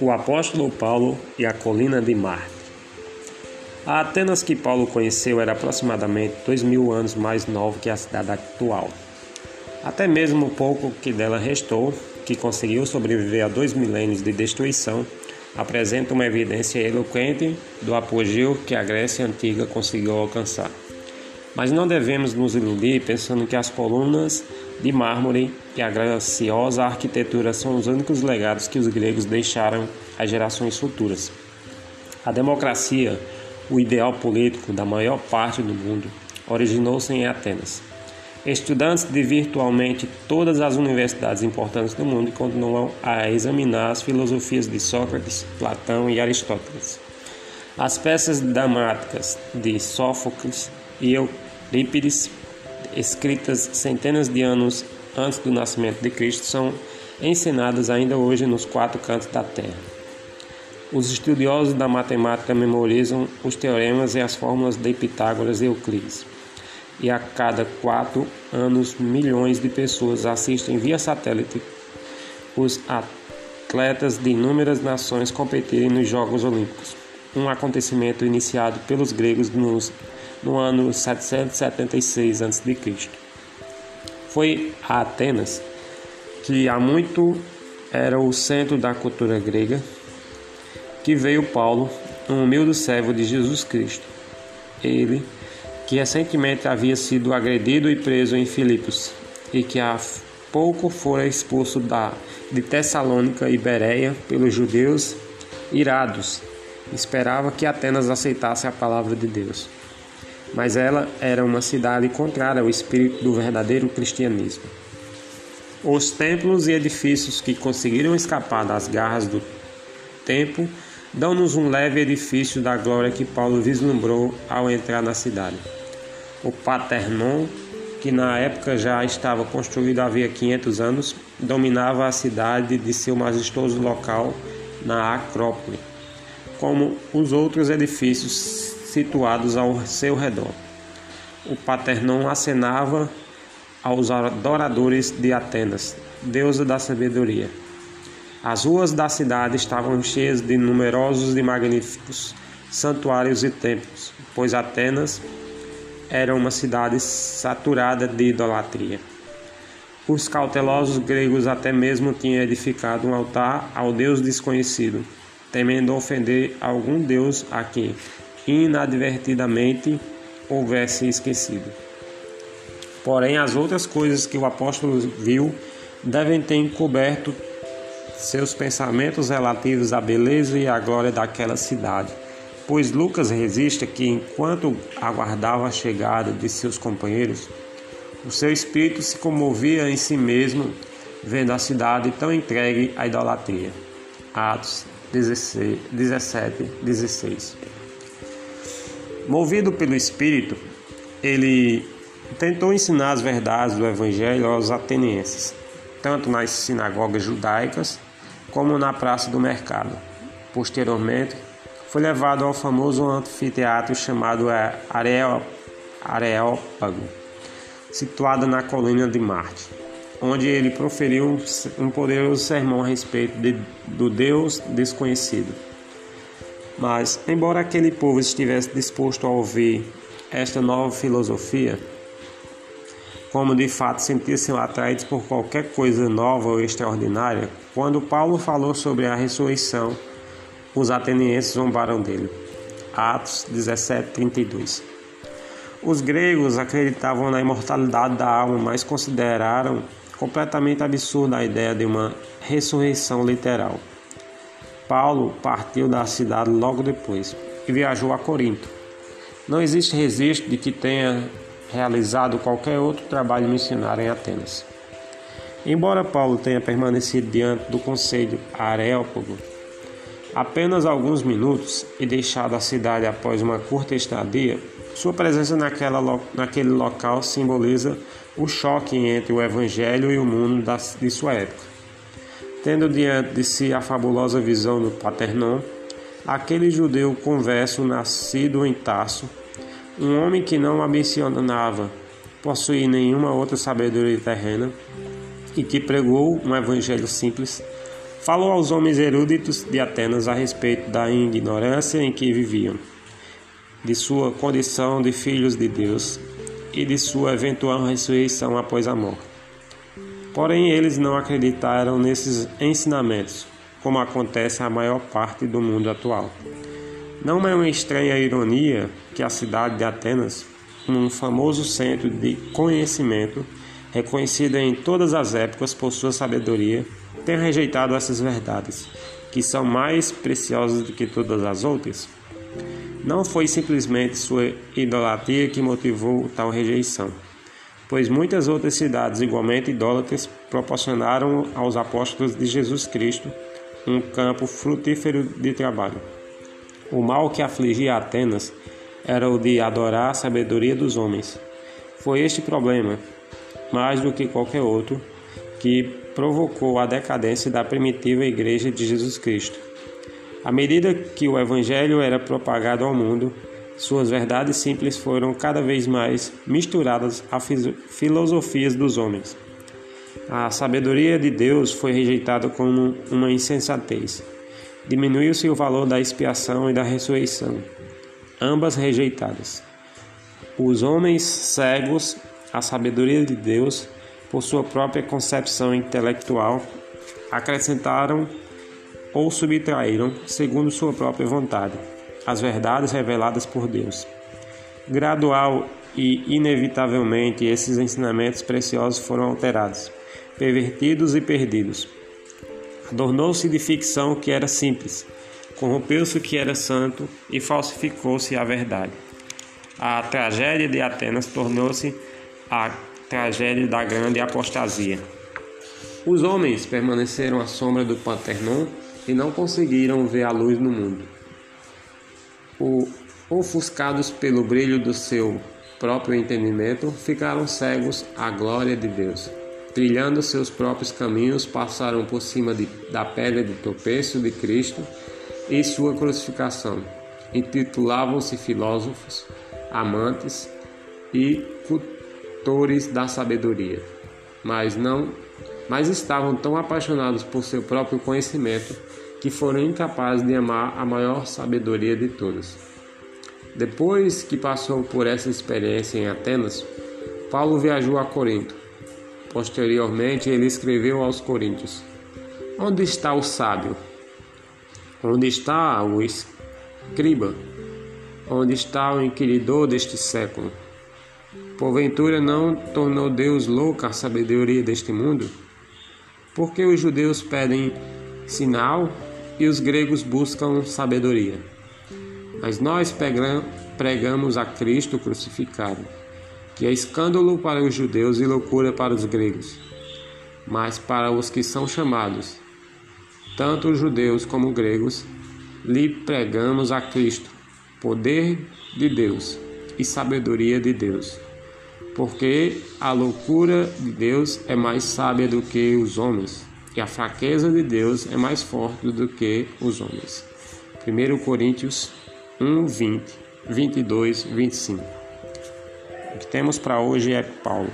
O apóstolo Paulo e a colina de Marte. A Atenas que Paulo conheceu era aproximadamente dois mil anos mais nova que a cidade atual. Até mesmo o pouco que dela restou, que conseguiu sobreviver a dois milênios de destruição, apresenta uma evidência eloquente do apogeu que a Grécia antiga conseguiu alcançar. Mas não devemos nos iludir pensando que as colunas de mármore e a graciosa arquitetura são os únicos legados que os gregos deixaram às gerações futuras. A democracia, o ideal político da maior parte do mundo, originou-se em Atenas. Estudantes de virtualmente todas as universidades importantes do mundo continuam a examinar as filosofias de Sócrates, Platão e Aristóteles. As peças dramáticas de Sófocles e Eurípides, escritas centenas de anos antes do nascimento de Cristo, são ensinadas ainda hoje nos quatro cantos da Terra. Os estudiosos da matemática memorizam os teoremas e as fórmulas de Pitágoras e Euclides e a cada quatro anos milhões de pessoas assistem via satélite os atletas de inúmeras nações competirem nos Jogos Olímpicos, um acontecimento iniciado pelos gregos nos, no ano 776 a.C. Foi a Atenas que há muito era o centro da cultura grega que veio Paulo, um humilde servo de Jesus Cristo. Ele que recentemente havia sido agredido e preso em Filipos e que há pouco fora expulso da, de Tessalônica e Bereia pelos judeus irados. Esperava que Atenas aceitasse a palavra de Deus. Mas ela era uma cidade contrária ao espírito do verdadeiro cristianismo. Os templos e edifícios que conseguiram escapar das garras do tempo dão-nos um leve edifício da glória que Paulo vislumbrou ao entrar na cidade. O Paternon, que na época já estava construído havia 500 anos, dominava a cidade de seu majestoso local na Acrópole, como os outros edifícios situados ao seu redor. O Paternon acenava aos adoradores de Atenas, deusa da sabedoria. As ruas da cidade estavam cheias de numerosos e magníficos santuários e templos, pois Atenas era uma cidade saturada de idolatria. Os cautelosos gregos até mesmo tinham edificado um altar ao deus desconhecido, temendo ofender algum deus a quem inadvertidamente houvesse esquecido. Porém, as outras coisas que o apóstolo viu devem ter encoberto seus pensamentos relativos à beleza e à glória daquela cidade, pois Lucas registra que enquanto aguardava a chegada de seus companheiros, o seu espírito se comovia em si mesmo, vendo a cidade tão entregue à idolatria. Atos 16, 17, 16. Movido pelo Espírito, ele tentou ensinar as verdades do Evangelho aos atenienses, tanto nas sinagogas judaicas como na praça do mercado. Posteriormente, foi levado ao famoso anfiteatro chamado Areópago, situado na colina de Marte, onde ele proferiu um poderoso sermão a respeito de, do Deus desconhecido. Mas, embora aquele povo estivesse disposto a ouvir esta nova filosofia, como de fato sentir-se atraídos por qualquer coisa nova ou extraordinária, quando Paulo falou sobre a ressurreição, os atenienses zombaram dele. Atos 17, 32. Os gregos acreditavam na imortalidade da alma, mas consideraram completamente absurda a ideia de uma ressurreição literal. Paulo partiu da cidade logo depois e viajou a Corinto. Não existe registro de que tenha realizado qualquer outro trabalho missionário em Atenas. Embora Paulo tenha permanecido diante do conselho Areópago apenas alguns minutos e deixado a cidade após uma curta estadia, sua presença naquela, naquele local simboliza o choque entre o Evangelho e o mundo de sua época. Tendo diante de si a fabulosa visão do Paternon, aquele judeu converso nascido em Tarso um homem que não ambicionava possuía nenhuma outra sabedoria terrena e que pregou um evangelho simples, falou aos homens eruditos de Atenas a respeito da ignorância em que viviam, de sua condição de filhos de Deus e de sua eventual ressurreição após a morte. Porém, eles não acreditaram nesses ensinamentos, como acontece a maior parte do mundo atual. Não é uma estranha ironia que a cidade de Atenas, um famoso centro de conhecimento, reconhecida em todas as épocas por sua sabedoria, tenha rejeitado essas verdades, que são mais preciosas do que todas as outras? Não foi simplesmente sua idolatria que motivou tal rejeição pois muitas outras cidades igualmente idólatras proporcionaram aos apóstolos de Jesus Cristo um campo frutífero de trabalho. O mal que afligia Atenas era o de adorar a sabedoria dos homens. Foi este problema, mais do que qualquer outro, que provocou a decadência da primitiva Igreja de Jesus Cristo. À medida que o Evangelho era propagado ao mundo, suas verdades simples foram cada vez mais misturadas a filosofias dos homens. A sabedoria de Deus foi rejeitada como uma insensatez. Diminuiu-se o valor da expiação e da ressurreição, ambas rejeitadas. Os homens cegos à sabedoria de Deus, por sua própria concepção intelectual, acrescentaram ou subtraíram, segundo sua própria vontade as verdades reveladas por Deus. Gradual e inevitavelmente esses ensinamentos preciosos foram alterados, pervertidos e perdidos. Adornou-se de ficção que era simples, corrompeu-se o que era santo e falsificou-se a verdade. A tragédia de Atenas tornou-se a tragédia da grande apostasia. Os homens permaneceram à sombra do Panternon e não conseguiram ver a luz no mundo o, ofuscados pelo brilho do seu próprio entendimento, ficaram cegos à glória de Deus. Trilhando seus próprios caminhos, passaram por cima de, da pedra de tropeço de Cristo e sua crucificação. Intitulavam-se filósofos, amantes e cultores da sabedoria, mas não, mas estavam tão apaixonados por seu próprio conhecimento que foram incapazes de amar a maior sabedoria de todas. Depois que passou por essa experiência em Atenas, Paulo viajou a Corinto. Posteriormente, ele escreveu aos Coríntios: Onde está o sábio? Onde está o escriba? Onde está o inquiridor deste século? Porventura não tornou Deus louca a sabedoria deste mundo? Porque os judeus pedem sinal e os gregos buscam sabedoria. Mas nós pregamos a Cristo crucificado, que é escândalo para os judeus e loucura para os gregos. Mas para os que são chamados, tanto os judeus como os gregos, lhe pregamos a Cristo, poder de Deus e sabedoria de Deus. Porque a loucura de Deus é mais sábia do que os homens que a fraqueza de Deus é mais forte do que os homens. 1 Coríntios 1, 20, 22, 25. O que temos para hoje é Paulo.